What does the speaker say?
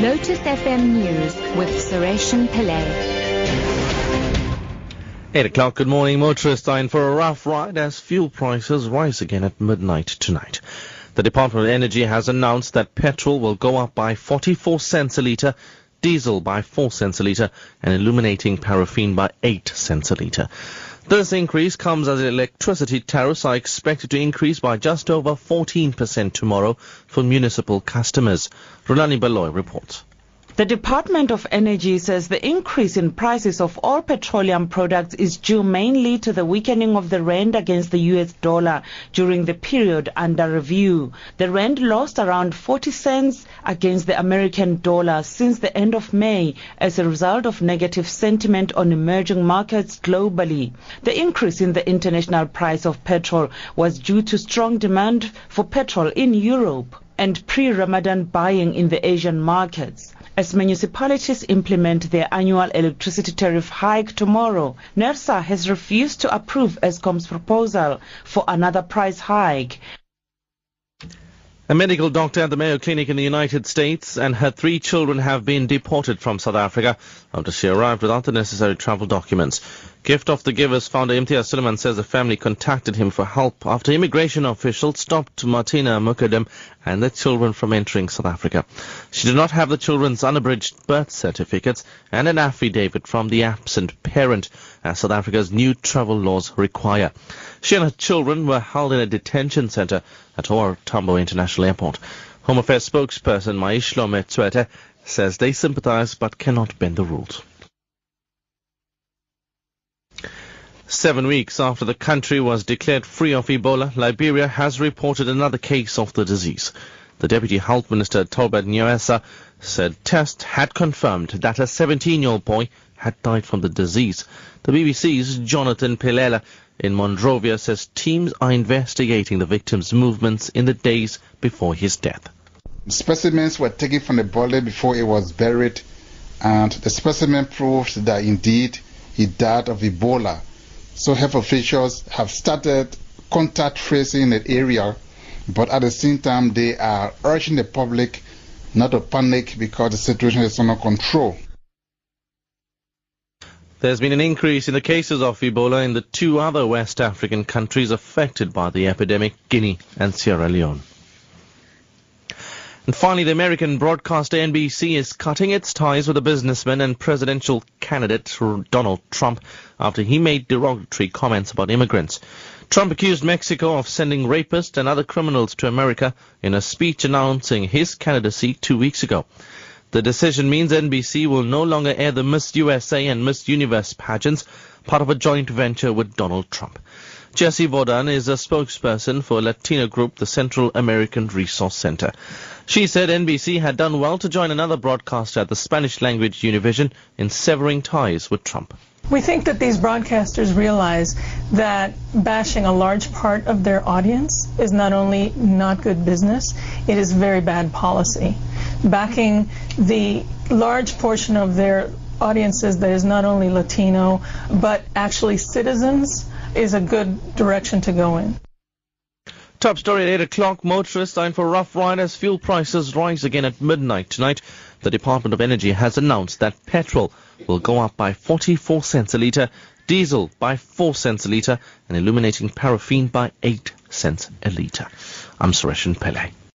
Lotus FM News with Sureshan Pillay. 8 o'clock, good morning. Motorists are in for a rough ride as fuel prices rise again at midnight tonight. The Department of Energy has announced that petrol will go up by 44 cents a litre, diesel by 4 cents a litre, and illuminating paraffin by 8 cents a litre. This increase comes as electricity tariffs are expected to increase by just over 14% tomorrow for municipal customers. Rhulani Baloyi reports. The Department of Energy says the increase in prices of all petroleum products is due mainly to the weakening of the rand against the US dollar during the period under review. The rand lost around 40 cents against the American dollar since the end of May as a result of negative sentiment on emerging markets globally. The increase in the international price of petrol was due to strong demand for petrol in Europe and pre-Ramadan buying in the Asian markets as municipalities implement their annual electricity tariff hike tomorrow. NERSA has refused to approve Eskom's proposal for another price hike. A medical doctor at the Mayo Clinic in the United States and her three children have been deported from South Africa after she arrived without the necessary travel documents. Gift of the Givers founder Imtiaz Sooliman says the family contacted him for help after immigration officials stopped Martina Mukadem and the children from entering South Africa. She did not have the children's unabridged birth certificates and an affidavit from the absent parent, as South Africa's new travel laws require. She and her children were held in a detention center at OR Tambo International Airport. Home Affairs spokesperson Mayihlome Tshwete says they sympathize but cannot bend the rules. Seven weeks after the country was declared free of Ebola, Liberia has reported another case of the disease. The Deputy Health Minister, Tolbert Nyenswah, said tests had confirmed that a 17-year-old boy had died from the disease. The BBC's Jonathan Paye-Layleh in Monrovia says teams are investigating the victim's movements in the days before his death. Specimens were taken from the body before it was buried, and the specimen proved that indeed he died of Ebola. So health officials have started contact tracing in the area, but at the same time they are urging the public not to panic because the situation is under control. There's been an increase in the cases of Ebola in the two other West African countries affected by the epidemic, Guinea and Sierra Leone. And finally, the American broadcaster NBC is cutting its ties with the businessman and presidential candidate Donald Trump after he made derogatory comments about immigrants. Trump accused Mexico of sending rapists and other criminals to America in a speech announcing his candidacy two weeks ago. The decision means NBC will no longer air the Miss USA and Miss Universe pageants, part of a joint venture with Donald Trump. Jesse Vordan is a spokesperson for Latino group, the Central American Resource Center. She said NBC had done well to join another broadcaster at the Spanish language Univision in severing ties with Trump. We think that these broadcasters realize that bashing a large part of their audience is not only not good business, it is very bad policy. Backing the large portion of their audiences that is not only Latino, but actually citizens is a good direction to go in. Top story at 8 o'clock. Motorists are in for rough ride as fuel prices rise again at midnight tonight. The Department of Energy has announced that petrol will go up by 44 cents a litre, diesel by 4 cents a litre, and illuminating paraffin by 8 cents a litre. I'm Sureshan Pillay.